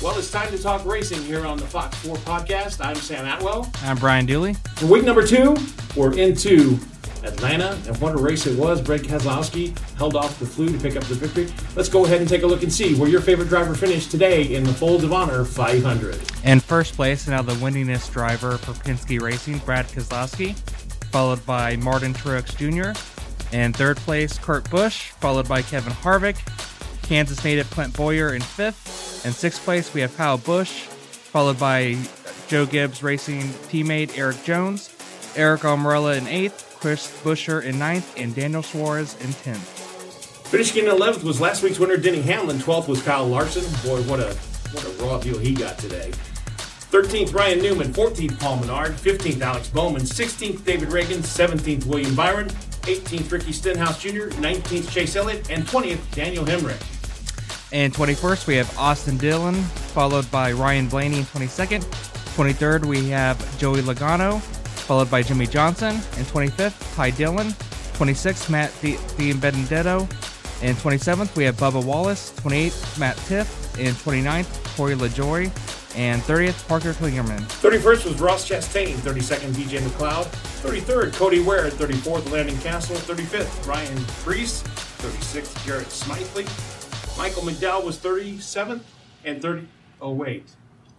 Well, it's time to talk racing here on the Fox 4 podcast. I'm Sam Atwell. I'm Brian Dooley. For week number two, we're into Atlanta, and what a race it was. Brad Keselowski held off the flu to pick up the victory. Let's go ahead and take a look and see where your favorite driver finished today in the Folds of Honor 500. In first place, now the winningest driver for Penske Racing, Brad Keselowski, followed by Martin Truex Jr. In third place, Kurt Busch, followed by Kevin Harvick, Kansas native Clint Bowyer in fifth. and sixth place, we have Kyle Busch, followed by Joe Gibbs Racing teammate Erik Jones, Aric Almirola in eighth, Chris Buescher in ninth, and Daniel Suarez in tenth. Finishing in 11th was last week's winner, Denny Hamlin. 12th was Kyle Larson. Boy, what a what a raw deal he got today. 13th, Ryan Newman. 14th, Paul Menard. 15th, Alex Bowman. 16th, David Ragan. 17th, William Byron. 18th, Ricky Stenhouse Jr. 19th, Chase Elliott. And 20th, Daniel Hemric. And 21st, we have Austin Dillon, followed by Ryan Blaney in 22nd. 23rd, we have Joey Logano, followed by Jimmie Johnson. And 25th, Ty Dillon. 26th, Matt Benedetto. And 27th, we have Bubba Wallace. 28th, Matt Tifft. And 29th, Corey LaJoie. And 30th, Parker Kligerman. 31st was Ross Chastain. 32nd, BJ McLeod. 33rd, Cody Ware. 34th, Landon Cassill. 35th, Ryan Preece. 36th, Garrett Smithley. Michael McDowell was 37th and 30. Oh, wait.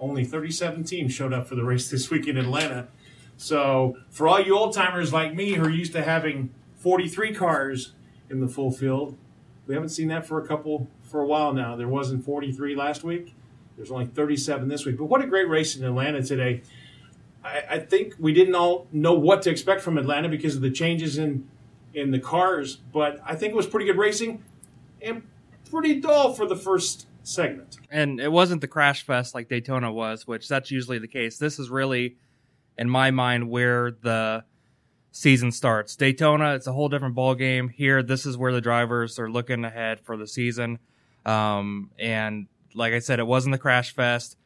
Only 37 teams showed up for the race this week in Atlanta. So, for all you old timers like me who are used to having 43 cars in the full field, we haven't seen that for a couple, for a while now. There wasn't 43 last week. There's only 37 this week. But what a great race in Atlanta today. I, I think we didn't all know what to expect from Atlanta because of the changes in in the cars, but I think it was pretty good racing and pretty dull for the first segment. And it wasn't the crash fest like Daytona was, which that's usually the case. This is really, in my mind, where the season starts. Daytona, it's a whole different ball game. Here, this is where the drivers are looking ahead for the season. Um, and like I said, it wasn't the crash fest.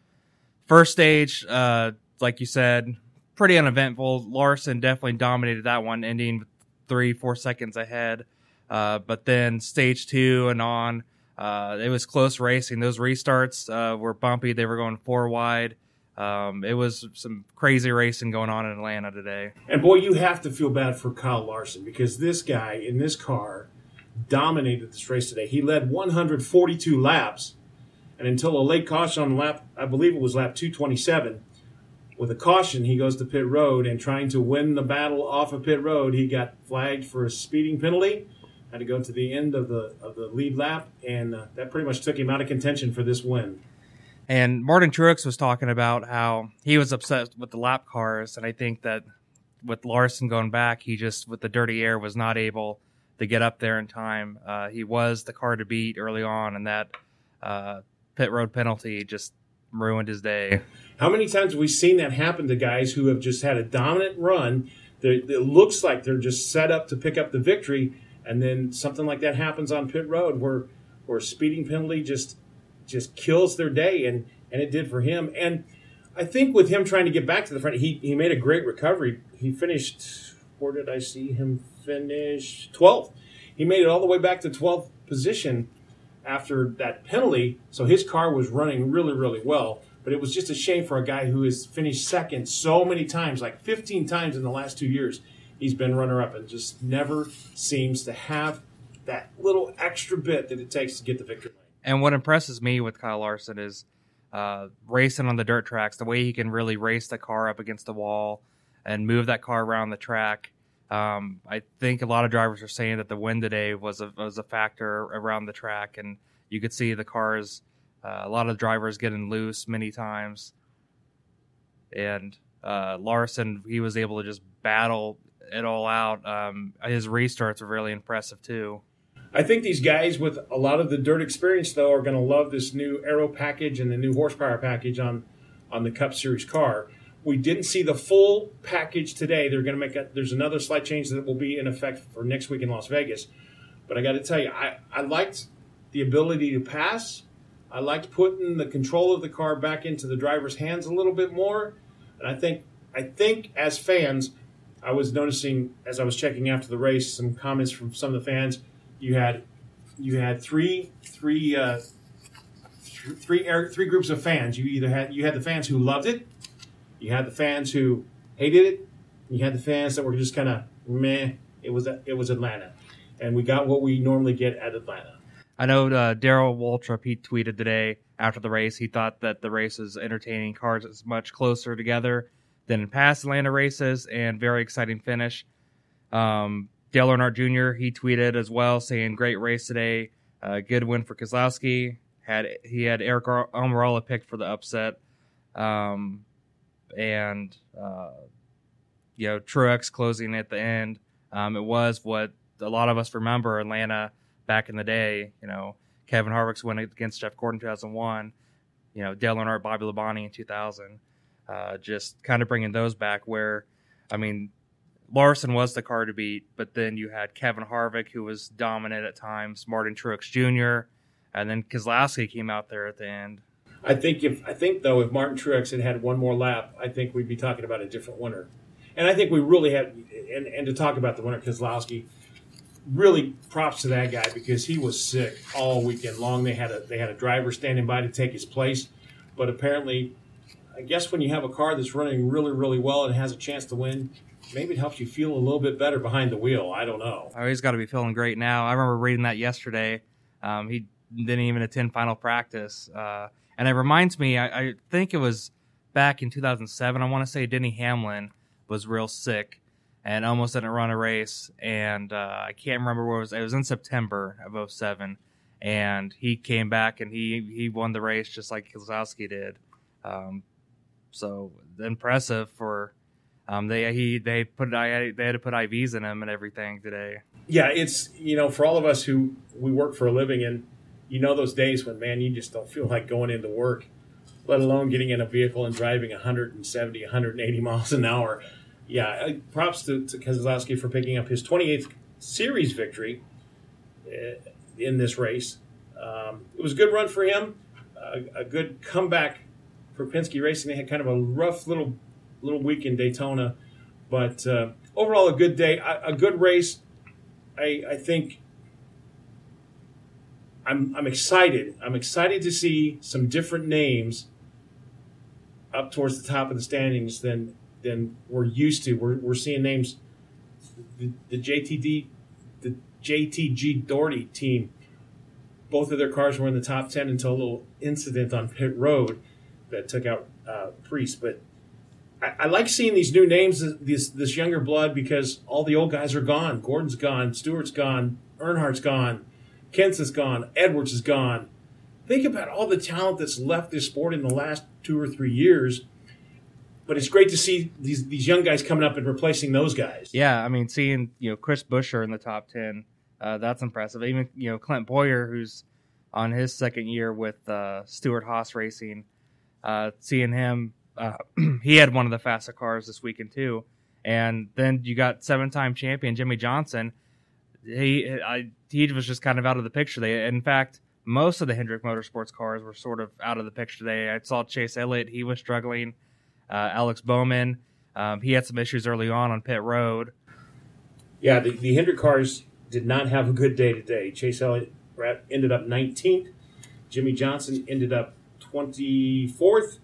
First stage, uh, like you said, pretty uneventful. Larson definitely dominated that one, ending three, four seconds ahead. Uh, but then stage two and on, uh, it was close racing. Those restarts uh, were bumpy. They were going four wide. Um, it was some crazy racing going on in Atlanta today. And boy, you have to feel bad for Kyle Larson because this guy in this car dominated this race today. He led 142 laps, and until a late caution on lap, I believe it was lap 227, with a caution, he goes to pit road and trying to win the battle off of pit road, he got flagged for a speeding penalty. Had to go to the end of the of the lead lap, and uh, that pretty much took him out of contention for this win. And Martin Truex was talking about how he was upset with the lap cars, and I think that with Larson going back, he just with the dirty air was not able to get up there in time. Uh, he was the car to beat early on, and that uh, pit road penalty just ruined his day. How many times have we seen that happen to guys who have just had a dominant run? They're, it looks like they're just set up to pick up the victory, and then something like that happens on pit road where where speeding penalty just just kills their day, and and it did for him. And I think with him trying to get back to the front, he he made a great recovery. He finished. Where did I see him finish? Twelfth. He made it all the way back to twelfth position after that penalty. So his car was running really really well. But it was just a shame for a guy who has finished second so many times, like 15 times in the last two years. He's been runner up and just never seems to have that little extra bit that it takes to get the victory. And what impresses me with Kyle Larson is uh, racing on the dirt tracks, the way he can really race the car up against the wall and move that car around the track. Um, I think a lot of drivers are saying that the wind today was a, was a factor around the track, and you could see the cars, uh, a lot of drivers getting loose many times. And uh, Larson, he was able to just battle it all out. Um, his restarts are really impressive too. I think these guys with a lot of the dirt experience, though, are going to love this new aero package and the new horsepower package on on the Cup Series car. We didn't see the full package today. They're going to make a, there's another slight change that will be in effect for next week in Las Vegas. But I got to tell you, I, I liked the ability to pass. I liked putting the control of the car back into the driver's hands a little bit more. And I think I think as fans, I was noticing as I was checking after the race some comments from some of the fans you had you had three three uh, th- three three groups of fans. You either had you had the fans who loved it, you had the fans who hated it, you had the fans that were just kind of meh. It was it was Atlanta, and we got what we normally get at Atlanta. I know uh, Darrell Waltrip he tweeted today after the race. He thought that the race was entertaining. Cars is much closer together than in past Atlanta races, and very exciting finish. Um, Dale Earnhardt Jr. he tweeted as well saying, "Great race today, uh, good win for Keselowski." Had he had Aric Almirola picked for the upset, um, and uh, you know Truex closing at the end. Um, it was what a lot of us remember Atlanta back in the day. You know, Kevin Harvick's win against Jeff Gordon 2001. You know, Dale Earnhardt, Bobby Labonte in 2000. Uh, just kind of bringing those back. Where, I mean, Larson was the car to beat, but then you had Kevin Harvick, who was dominant at times, Martin Truex Jr., and then Keselowski came out there at the end. I think if I think though if Martin Truex had had one more lap, I think we'd be talking about a different winner. And I think we really had and, and to talk about the winner Keselowski, really props to that guy because he was sick all weekend long. They had a they had a driver standing by to take his place, but apparently, I guess when you have a car that's running really really well and has a chance to win, maybe it helps you feel a little bit better behind the wheel. I don't know. Oh, he's got to be feeling great now. I remember reading that yesterday. Um, he didn't even attend final practice, uh, and it reminds me. I, I, think it was back in 2007. I want to say Denny Hamlin was real sick and almost didn't run a race. And uh, I can't remember where it was. It was in September of 07. and he came back and he he won the race just like Keselowski did. Um, so impressive for um, they he they put they had to put IVs in him and everything today. Yeah, it's you know for all of us who we work for a living and you know those days when man you just don't feel like going into work, let alone getting in a vehicle and driving 170, 180 miles an hour. Yeah, props to, to Keselowski for picking up his 28th series victory uh, in this race. Um, it was a good run for him, a, a good comeback for Penske Racing. They had kind of a rough little little week in Daytona, but uh, overall a good day, a, a good race. I, I think I'm I'm excited. I'm excited to see some different names up towards the top of the standings than than we're used to. We're we're seeing names the, the JTD the JTG Doherty team. Both of their cars were in the top ten until a little incident on pit road that took out uh, Preece. But I, I, like seeing these new names, this this younger blood, because all the old guys are gone. Gordon's gone, Stewart's gone, Earnhardt's gone, Kenseth is gone, Edwards is gone. Think about all the talent that's left this sport in the last two or three years. But it's great to see these these young guys coming up and replacing those guys. Yeah, I mean, seeing you know Chris Buescher in the top ten, uh, that's impressive. Even you know Clint Bowyer, who's on his second year with uh, Stewart-Haas Racing, uh, seeing him uh, he had one of the faster cars this weekend too. And then you got seven-time champion Jimmie Johnson. He I, he was just kind of out of the picture. They, in fact, most of the Hendrick Motorsports cars were sort of out of the picture today. I saw Chase Elliott; he was struggling. Uh, Alex Bowman, um, he had some issues early on on pit road. Yeah, the, the Hendrick cars did not have a good day today. Chase Elliott ended up 19th. Jimmie Johnson ended up 24th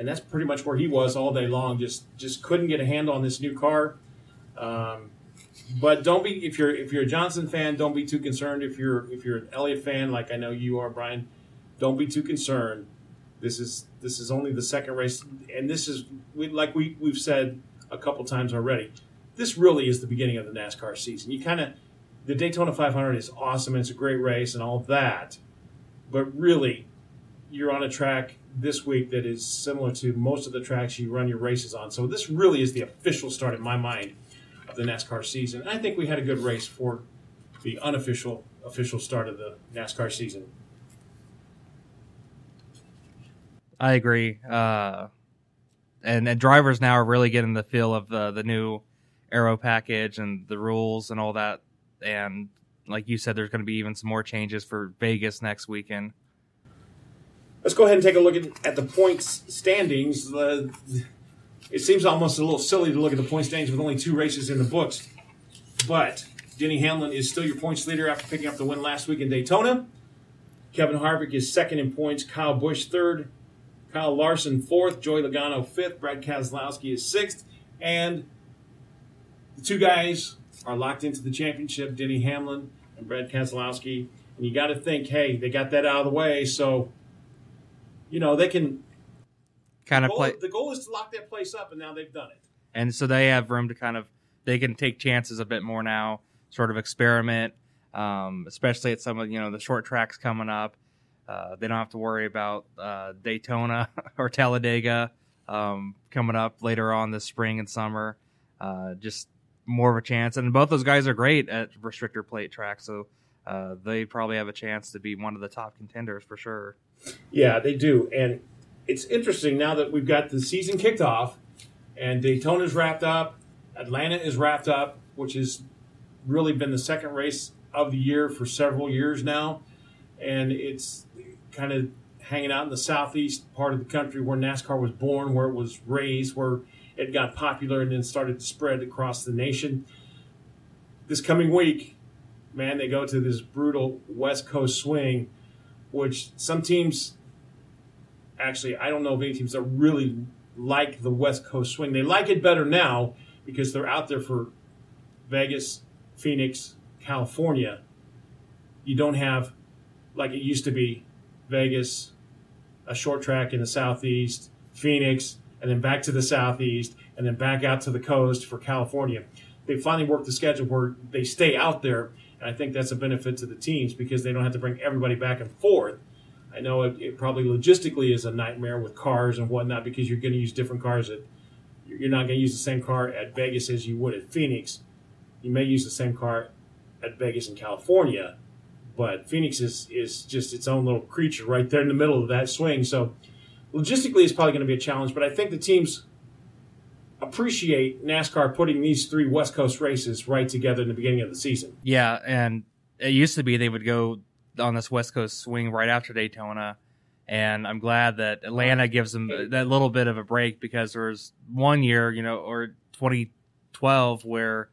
and that's pretty much where he was all day long. Just just couldn't get a handle on this new car. Um, but don't be if you're if you're a Johnson fan, don't be too concerned. If you're if you're an Elliott fan, like I know you are, Brian, Don't be too concerned. This is this is only the second race, and this is we, like we we've said a couple times already. This really is the beginning of the NASCAR season. You kind of the Daytona 500 is awesome and it's a great race and all that, but really, you're on a track this week that is similar to most of the tracks you run your races on. So this really is the official start in my mind of the NASCAR season. I think we had a good race for the unofficial official start of the NASCAR season. I agree. Uh, and, and drivers now are really getting the feel of the the new aero package and the rules and all that. And like you said, there's going to be even some more changes for Vegas next weekend. Let's go ahead and take a look at, at the points standings. The, it seems almost a little silly to look at the point standings with only two races in the books, but Denny Hamlin is still your points leader after picking up the win last week in Daytona. Kevin Harvick is second in points. Kyle Busch third. Kyle Larson fourth. Joey Logano fifth. Brad Keselowski is sixth. And the two guys are locked into the championship Denny Hamlin and Brad Keselowski. And you got to think, hey, they got that out of the way. So, you know, they can kind of play. The goal is to lock that place up, and now they've done it. And so they have room to kind of, they can take chances a bit more now, sort of experiment, um, especially at some of, you know, the short tracks coming up. Uh, they don't have to worry about uh, Daytona or Talladega um, coming up later on this spring and summer. Uh, just more of a chance. And both those guys are great at restrictor plate tracks, so uh, they probably have a chance to be one of the top contenders for sure. Yeah, they do. And it's interesting now that we've got the season kicked off and Daytona's wrapped up, Atlanta is wrapped up, which has really been the second race of the year for several years now. And it's kind of hanging out in the southeast part of the country where NASCAR was born, where it was raised, where it got popular and then started to spread across the nation. This coming week, man, they go to this brutal West Coast swing, which some teams actually, I don't know of any teams that really like the West Coast swing. They like it better now because they're out there for Vegas, Phoenix, California. You don't have, like it used to be, Vegas, a short track in the southeast, Phoenix, and then back to the southeast, and then back out to the coast for California. They finally worked the schedule where they stay out there, and I think that's a benefit to the teams because they don't have to bring everybody back and forth. I know it, it probably logistically is a nightmare with cars and whatnot because you're going to use different cars. At, you're not going to use the same car at Vegas as you would at Phoenix. You may use the same car at Vegas in California, but Phoenix is, is just its own little creature right there in the middle of that swing. So logistically, it's probably going to be a challenge, but I think the teams appreciate NASCAR putting these three West Coast races right together in the beginning of the season. Yeah, and it used to be they would go on this West Coast swing right after Daytona. And I'm glad that Atlanta gives them that little bit of a break because there was one year, you know, or 2012 where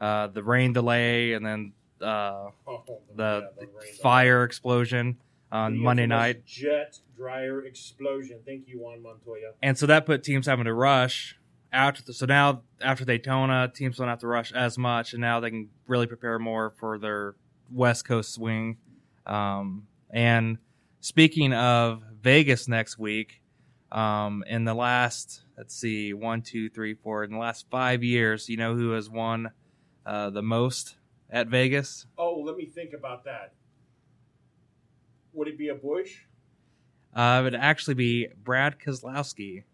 uh, the rain delay and then uh, Oh, the, fire explosion on Monday night. Jet dryer explosion. Thank you, Juan Montoya. And so that put teams having to rush after. The, so now after Daytona, teams don't have to rush as much, and now they can really prepare more for their West Coast swing. Um, and speaking of Vegas next week, um, in the last let's see, one, two, three, four, in the last five years, you know who has won uh, the most at Vegas? Oh, let me think about that. Would it be a Busch? Uh, it would actually be Brad Keselowski.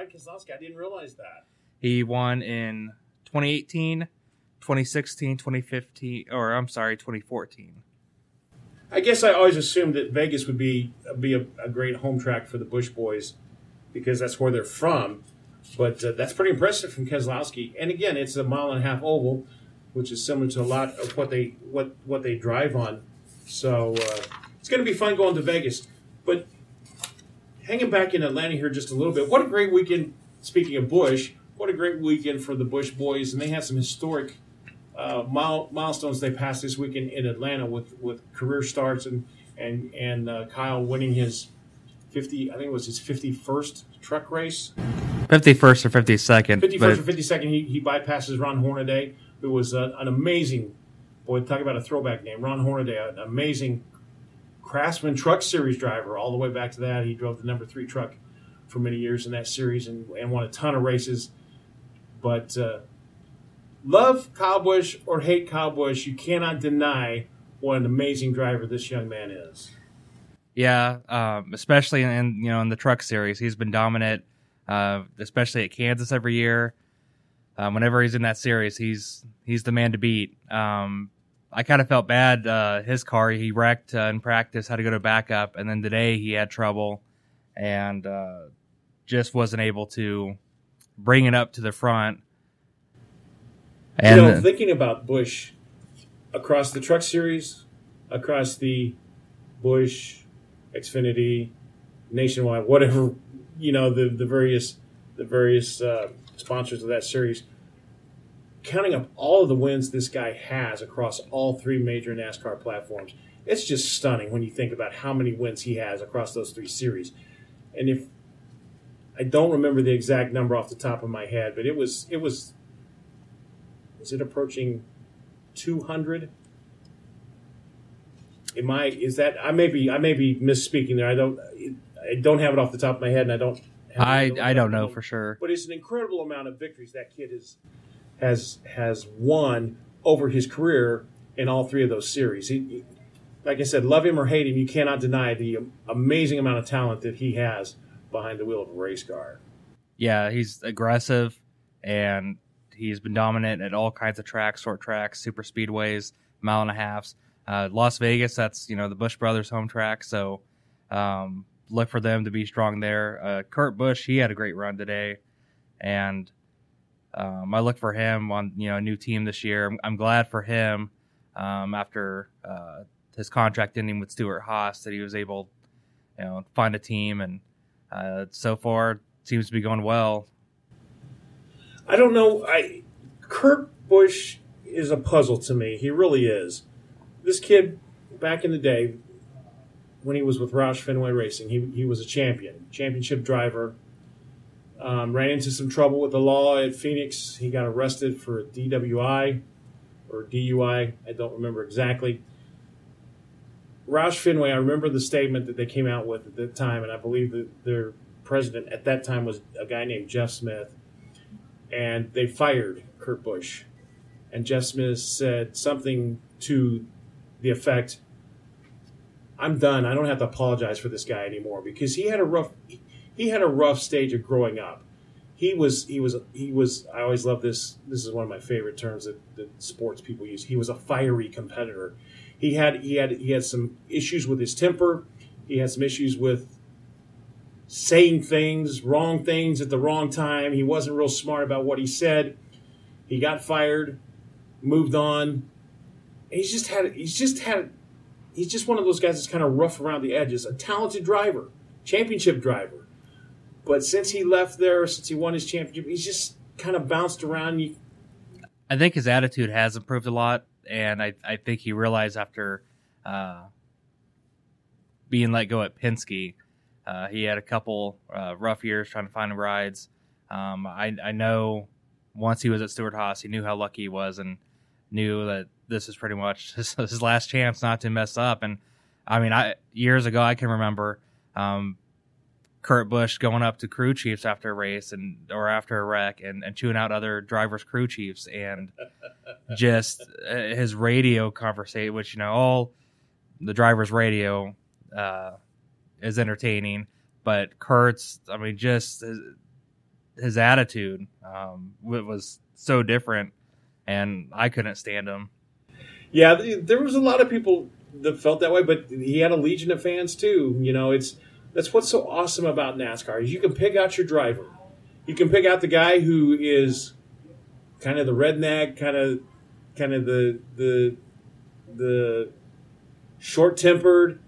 Brad Keselowski. I didn't realize that. He won in 2018, 2016, 2015, or I'm sorry, 2014. I guess I always assumed that Vegas would be be a, a great home track for the Busch boys because that's where they're from. But uh, that's pretty impressive from Keselowski. And again, it's a mile and a half oval, which is similar to a lot of what they what what they drive on. So uh, it's going to be fun going to Vegas. But hanging back in Atlanta here just a little bit. What a great weekend! Speaking of Busch, what a great weekend for the Busch boys, and they had some historic uh, mile, milestones they passed this weekend in Atlanta with, with career starts and and and uh, Kyle winning his fifty. I think it was his fifty first truck race. 51st or 52nd. Fifty but first or fifty second. He, he bypasses Ron Hornaday, who was uh, an amazing boy. Talk about a throwback name, Ron Hornaday, an amazing Craftsman Truck Series driver all the way back to that. He drove the number three truck for many years in that series and, and won a ton of races. But uh, love Kyle Busch or hate Kyle Busch, you cannot deny what an amazing driver this young man is. Yeah, um, especially in you know in the truck series, he's been dominant, uh, especially at Kansas every year. Um, whenever he's in that series, he's he's the man to beat. Um, I kind of felt bad. Uh, his car he wrecked uh, in practice, had to go to backup, and then today he had trouble, and uh, just wasn't able to bring it up to the front. And you know, thinking about Busch across the truck series, across the Busch, Xfinity, Nationwide, whatever you know the the various the various uh, sponsors of that series. Counting up all of the wins this guy has across all three major NASCAR platforms, it's just stunning when you think about how many wins he has across those three series. And if I don't remember the exact number off the top of my head, but it was it was is it approaching 200? Am I is that I may be I may be misspeaking there. I don't I don't have it off the top of my head, and I don't. I I don't know for sure. But it's an incredible amount of victories that kid has has has won over his career in all three of those series. He, like I said, love him or hate him, you cannot deny the amazing amount of talent that he has behind the wheel of a race car. Yeah, he's aggressive and He's been dominant at all kinds of tracks, short tracks, super speedways, mile and a halfs. Uh, Las Vegas, that's you know the Busch brothers' home track, so um, look for them to be strong there. Uh, Kurt Busch, he had a great run today, and um, I look for him on you know a new team this year. I'm, I'm glad for him um, after uh, his contract ending with Stewart Haas that he was able, you know, find a team, and uh, so far seems to be going well. I don't know. I Kurt Busch is a puzzle to me. He really is. This kid, back in the day, when he was with Roush Fenway Racing, he he was a champion, championship driver. Um, ran into some trouble with the law at Phoenix. He got arrested for DWI or DUI. I don't remember exactly. Roush Fenway, I remember the statement that they came out with at that time, and I believe that their president at that time was a guy named Geoff Smith and they fired Kurt Busch. And Geoff Smith said something to the effect, "I'm done. I don't have to apologize for this guy anymore because he had a rough he had a rough stage of growing up. He was he was he was I always love this. This is one of my favorite terms that, that sports people use. He was a fiery competitor. He had he had he had some issues with his temper. He had some issues with saying things, wrong things at the wrong time. He wasn't real smart about what he said. He got fired, moved on. He's just had he's just had he's just one of those guys that's kind of rough around the edges, a talented driver, championship driver. But since he left there, since he won his championship, he's just kind of bounced around. I think his attitude has improved a lot, and I, I think he realized after uh, being let go at Penske uh, he had a couple uh, rough years trying to find rides. Um, I, I, know once he was at Stewart Haas, he knew how lucky he was and knew that this is pretty much his, his last chance not to mess up. And I mean, I years ago I can remember um, Kurt Busch going up to crew chiefs after a race and or after a wreck and, and chewing out other drivers' crew chiefs and just uh, his radio conversation, which you know all the drivers' radio. Uh, is entertaining, but Kurt's, I mean, just his, his attitude um, was so different, and I couldn't stand him. Yeah, there was a lot of people that felt that way, but he had a legion of fans too. You know, it's that's what's so awesome about NASCAR is you can pick out your driver. You can pick out the guy who is kind of the redneck, kind of kind of the the the short tempered,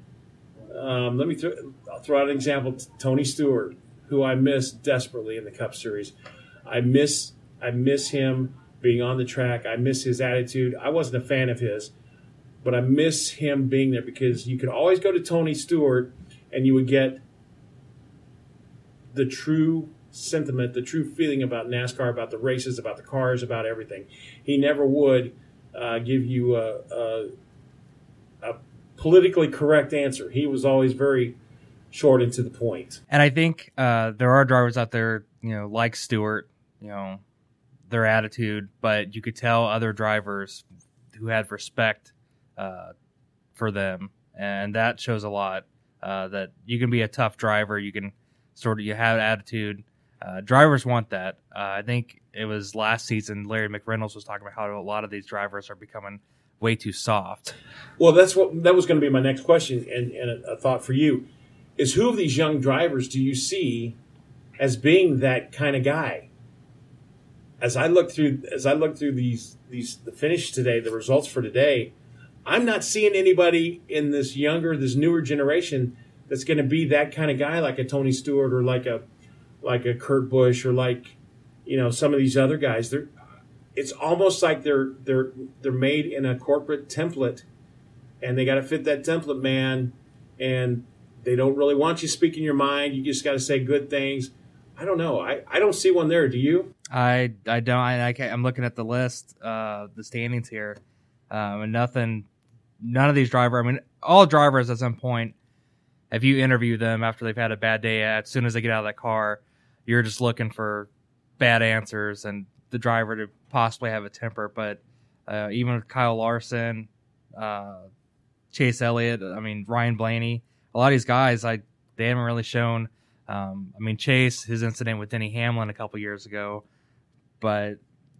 um, let me th- throw out an example: Tony Stewart, who I miss desperately in the Cup Series. I miss I miss him being on the track. I miss his attitude. I wasn't a fan of his, but I miss him being there because you could always go to Tony Stewart and you would get the true sentiment, the true feeling about NASCAR, about the races, about the cars, about everything. He never would uh, give you a, a, a politically correct answer. He was always very short and to the point. And I think uh, there are drivers out there, you know, like Stewart, you know, their attitude, but you could tell other drivers who had respect uh, for them, and that shows a lot. Uh, that you can be a tough driver, you can sort of you have attitude. Uh, drivers want that. Uh, I think it was last season. Larry McReynolds was talking about how a lot of these drivers are becoming way too soft. Well, that's what that was going to be my next question, and, and a, a thought for you is who of these young drivers do you see as being that kind of guy? As I look through as I look through these these the finish today, the results for today, I'm not seeing anybody in this younger, this newer generation that's going to be that kind of guy like a Tony Stewart or like a like a Kurt Busch or like you know some of these other guys. They're it's almost like they're they're they're made in a corporate template, and they got to fit that template, man. And they don't really want you speaking your mind. You just got to say good things. I don't know. I, I don't see one there. Do you? I I don't. I, I am looking at the list, uh, the standings here, um, and nothing. None of these drivers. I mean, all drivers at some point, if you interview them after they've had a bad day, as soon as they get out of that car, you're just looking for bad answers and the driver to possibly have a temper. But uh, even with Kyle Larson, uh, Chase Elliott, I mean Ryan Blaney, a lot of these guys, I they haven't really shown. Um, I mean, Chase, his incident with Denny Hamlin a couple years ago, but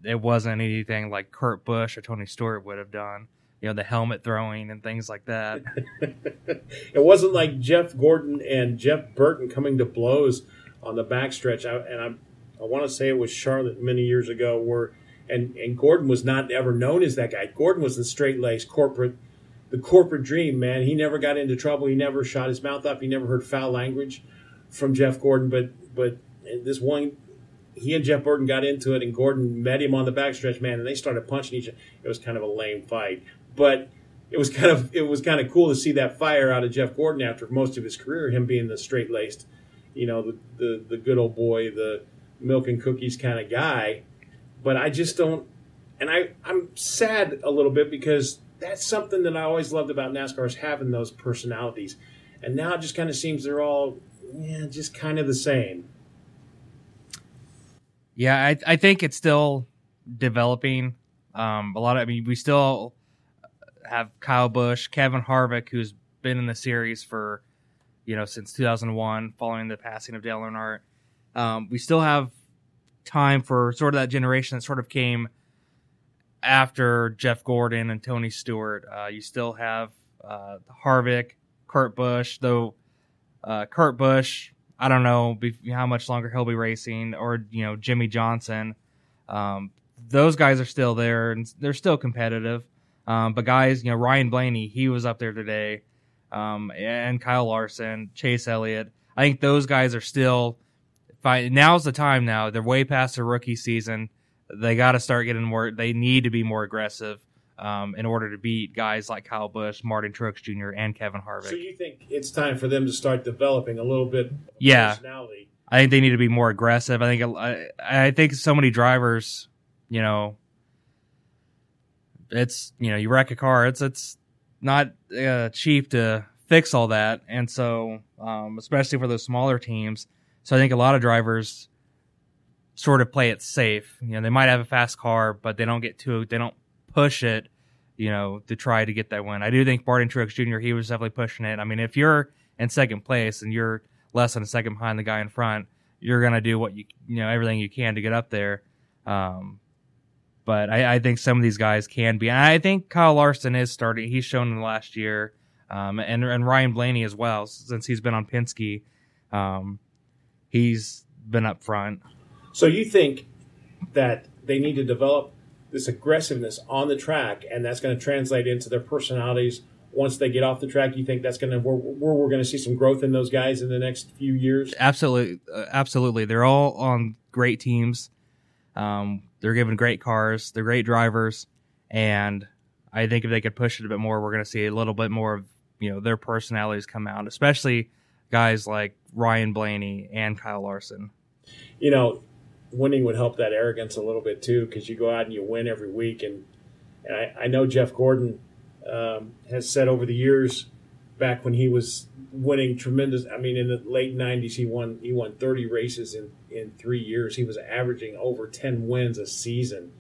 it wasn't anything like Kurt Busch or Tony Stewart would have done. You know, the helmet throwing and things like that. it wasn't like Jeff Gordon and Jeff Burton coming to blows on the backstretch. I, and I, I want to say it was Charlotte many years ago, where and and Gordon was not ever known as that guy. Gordon was the straight laced corporate the corporate dream, man. He never got into trouble. He never shot his mouth up. He never heard foul language from Jeff Gordon. But but this one, he and Jeff Burton got into it, and Gordon met him on the backstretch, man, and they started punching each other. It was kind of a lame fight, but it was kind of it was kind of cool to see that fire out of Jeff Gordon after most of his career, him being the straight laced, you know, the, the the good old boy, the milk and cookies kind of guy. But I just don't, and I I'm sad a little bit because that's something that I always loved about NASCAR is having those personalities. And now it just kind of seems they're all yeah, just kind of the same. Yeah, I, I think it's still developing. Um, a lot of, I mean, we still have Kyle Busch, Kevin Harvick, who's been in the series for, you know, since 2001, following the passing of Dale Earnhardt. Um, we still have time for sort of that generation that sort of came – after Jeff Gordon and Tony Stewart. Uh, you still have uh, Harvick, Kurt Busch, though uh, Kurt Busch, I don't know how much longer he'll be racing, or you know Jimmie Johnson. Um, those guys are still there and they're still competitive. Um, but guys, you know Ryan Blaney, he was up there today, um, and Kyle Larson, Chase Elliott. I think those guys are still. Now's the time. Now they're way past their rookie season they got to start getting more. They need to be more aggressive um, in order to beat guys like Kyle Busch, Martin Truex Jr., and Kevin Harvick. So you think it's time for them to start developing a little bit? yeah, personality. I think they need to be more aggressive. I think I, I think so many drivers, you know, it's you know you wreck a car, it's it's not uh, cheap to fix all that, and so um, especially for those smaller teams. So I think a lot of drivers sort of play it safe. You know, they might have a fast car, but they don't get too they don't push it, you know, to try to get that win. I do think Martin Truex Jr. he was definitely pushing it. I mean, if you're in second place and you're less than a second behind the guy in front, you're gonna do what you you know everything you can to get up there. Um, but I, I, think some of these guys can be. And I think Kyle Larson is starting. He's shown in the last year, um, and and Ryan Blaney as well since he's been on Penske. Um, he's been up front. So you think that they need to develop this aggressiveness on the track, and that's going to translate into their personalities once they get off the track. You think that's going to where, where we're going to see some growth in those guys in the next few years? Absolutely, uh, absolutely. They're all on great teams. Um, they're given great cars. They're great drivers, and I think if they could push it a bit more, we're going to see a little bit more of you know their personalities come out, especially guys like Ryan Blaney and Kyle Larson. You know, winning would help that arrogance a little bit too, because you go out and you win every week. And, and I, I know Jeff Gordon um, has said over the years back when he was winning tremendous. I mean, in the late '90s, he won he won 30 races in in three years. He was averaging over 10 wins a season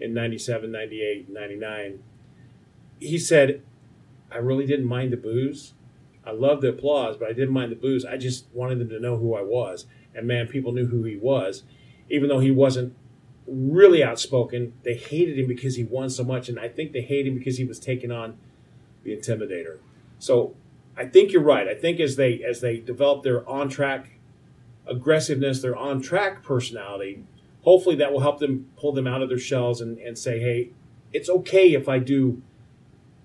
in 97, 98, 99. He said, "I really didn't mind the boos. I loved the applause, but I didn't mind the boos. I just wanted them to know who I was." And man, people knew who he was, even though he wasn't really outspoken. They hated him because he won so much, and I think they hated him because he was taking on the Intimidator. So I think you're right. I think as they as they develop their on track aggressiveness, their on track personality, hopefully that will help them pull them out of their shells and, and say, hey, it's okay if I do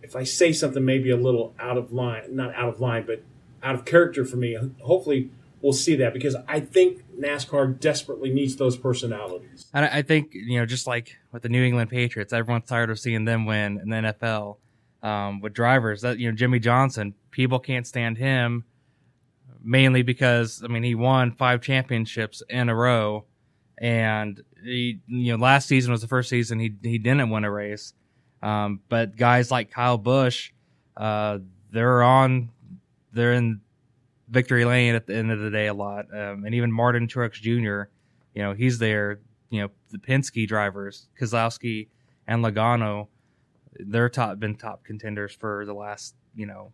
if I say something maybe a little out of line, not out of line, but out of character for me. Hopefully we'll see that because I think NASCAR desperately needs those personalities. And I think, you know, just like with the New England Patriots, everyone's tired of seeing them win in the NFL um, with drivers. That you know, Jimmie Johnson, people can't stand him mainly because I mean he won five championships in a row, and he you know last season was the first season he he didn't win a race. Um, but guys like Kyle Busch, uh, they're on, they're in victory lane at the end of the day a lot, um, and even Martin Truex Jr. You know he's there. You know the Penske drivers, Keselowski and Logano they're top been top contenders for the last you know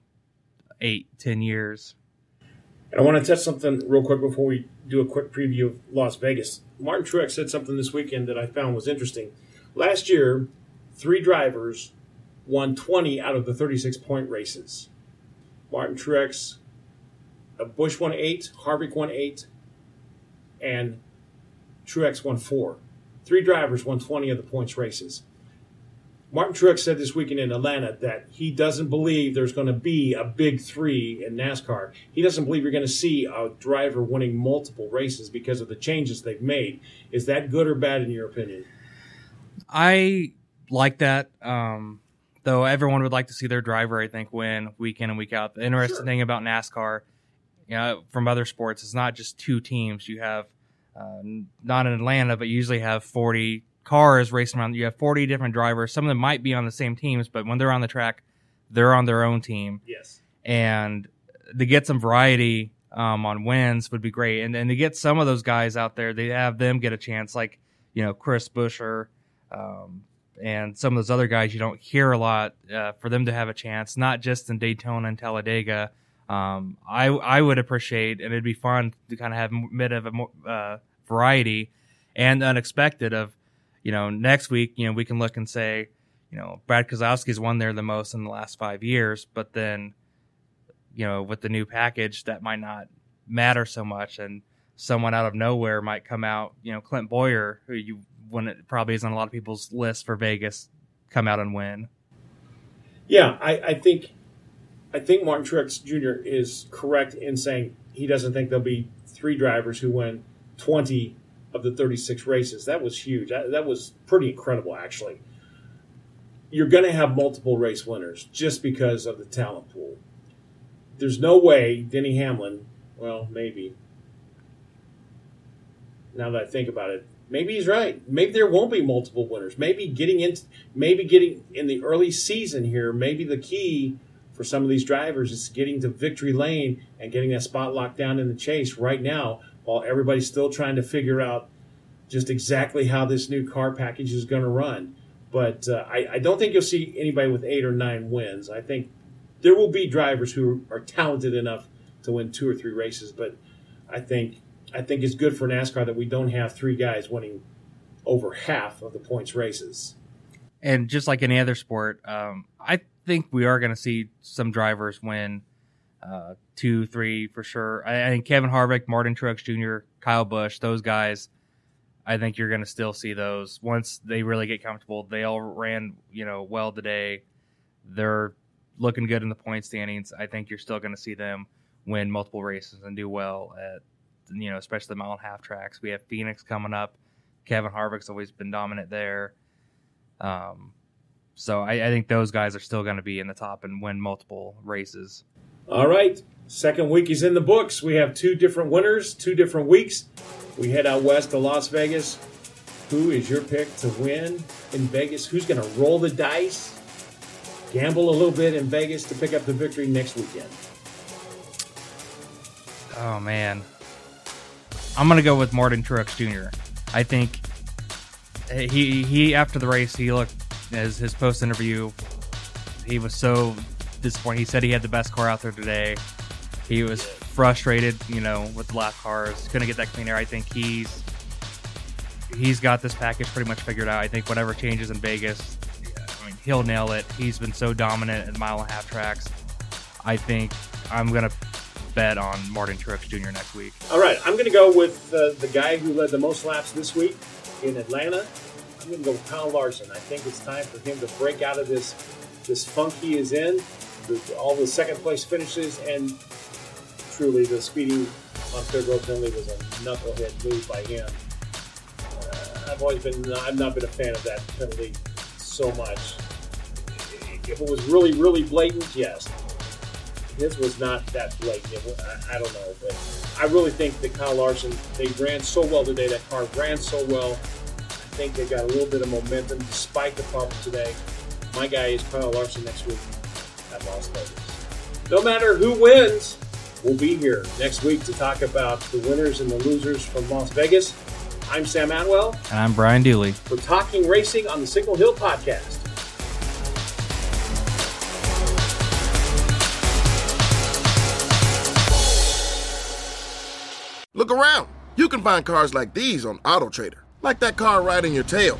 eight ten years. And I want to touch something real quick before we do a quick preview of Las Vegas. Martin Truex said something this weekend that I found was interesting. Last year, three drivers won 20 out of the 36 point races. Martin Truex, uh, Busch won eight, Harvick won eight, and Truex won four. Three drivers won 20 of the points races. Martin Truex said this weekend in Atlanta that he doesn't believe there's going to be a big three in NASCAR. He doesn't believe you're going to see a driver winning multiple races because of the changes they've made. Is that good or bad in your opinion? I like that. Um, though everyone would like to see their driver, I think, win week in and week out. The interesting sure. thing about NASCAR, you know, from other sports, it's not just two teams. You have uh, not in Atlanta, but you usually have 40 cars racing around. You have 40 different drivers. Some of them might be on the same teams, but when they're on the track, they're on their own team. Yes. And to get some variety um, on wins would be great. And, and to get some of those guys out there, they have them get a chance, like, you know, Chris Buescher um, and some of those other guys you don't hear a lot, uh, for them to have a chance, not just in Daytona and Talladega. Um, I I would appreciate, and it'd be fun to kind of have a bit of a uh, variety and unexpected of you know, next week, you know, we can look and say, you know, Brad Keselowski's won there the most in the last five years, but then, you know, with the new package, that might not matter so much, and someone out of nowhere might come out. You know, Clint Bowyer, who you it probably is on a lot of people's list for Vegas, come out and win. Yeah, I, I think I think Martin Truex Jr. is correct in saying he doesn't think there'll be three drivers who win twenty of the 36 races. That was huge. That, was pretty incredible, actually. You're going to have multiple race winners just because of the talent pool. There's no way Denny Hamlin, well, maybe. Now that I think about it, maybe he's right. Maybe there won't be multiple winners. Maybe getting into, maybe getting in the early season here, maybe the key for some of these drivers is getting to victory lane and getting that spot locked down in the chase right now while everybody's still trying to figure out just exactly how this new car package is going to run. But uh, I, I, don't think you'll see anybody with eight or nine wins. I think there will be drivers who are talented enough to win two or three races. But I think I think it's good for NASCAR that we don't have three guys winning over half of the points races. And just like any other sport, um, I think we are going to see some drivers win uh, two, three for sure. I, I think Kevin Harvick, Martin Truex Jr., Kyle Busch, those guys. I think you're going to still see those once they really get comfortable. They all ran, you know, well today. They're looking good in the point standings. I think you're still going to see them win multiple races and do well at, you know, especially the mile and half tracks. We have Phoenix coming up. Kevin Harvick's always been dominant there. Um, so I, I think those guys are still going to be in the top and win multiple races. All right. Second week is in the books. We have two different winners, two different weeks. We head out west to Las Vegas. Who is your pick to win in Vegas? Who's going to roll the dice? gamble a little bit in Vegas to pick up the victory next weekend? Oh man, I'm gonna go with Martin Truex Jr. I think eh, he he after the race he looked as his post interview he was so disappointed. He said he had the best car out there today. He was frustrated, you know, with the lap cars. Couldn't get that clean air. I think he's he's got this package pretty much figured out. I think whatever changes in Vegas, I mean, he'll nail it. He's been so dominant at mile and a half tracks. I think I'm gonna bet on Martin Truex Jr. next week. All right, I'm to go with the guy who led the most laps this week in Atlanta. I'm to go with Kyle Larson. I think it's time for him to break out of this this funk he is in, the, all the second place finishes, and truly the speeding on third row penalty was a knucklehead move by him. Uh, I've always been, I've not been a fan of that penalty so much. If it was really, really blatant, yes. His was not that blatant. It, I, I don't know, but I really think that Kyle Larson, they ran so well today. That car ran so well. I think they got a little bit of momentum despite the problem today. My guy is Kyle Larson next week at Las Vegas. No matter who wins, we'll be here next week to talk about the winners and the losers from Las Vegas. I'm Sam Atwell. And I'm Brian Dooley. We're talking racing on the Signal Hill podcast. Look around. You can find cars like these on AutoTrader, like that car riding your tail.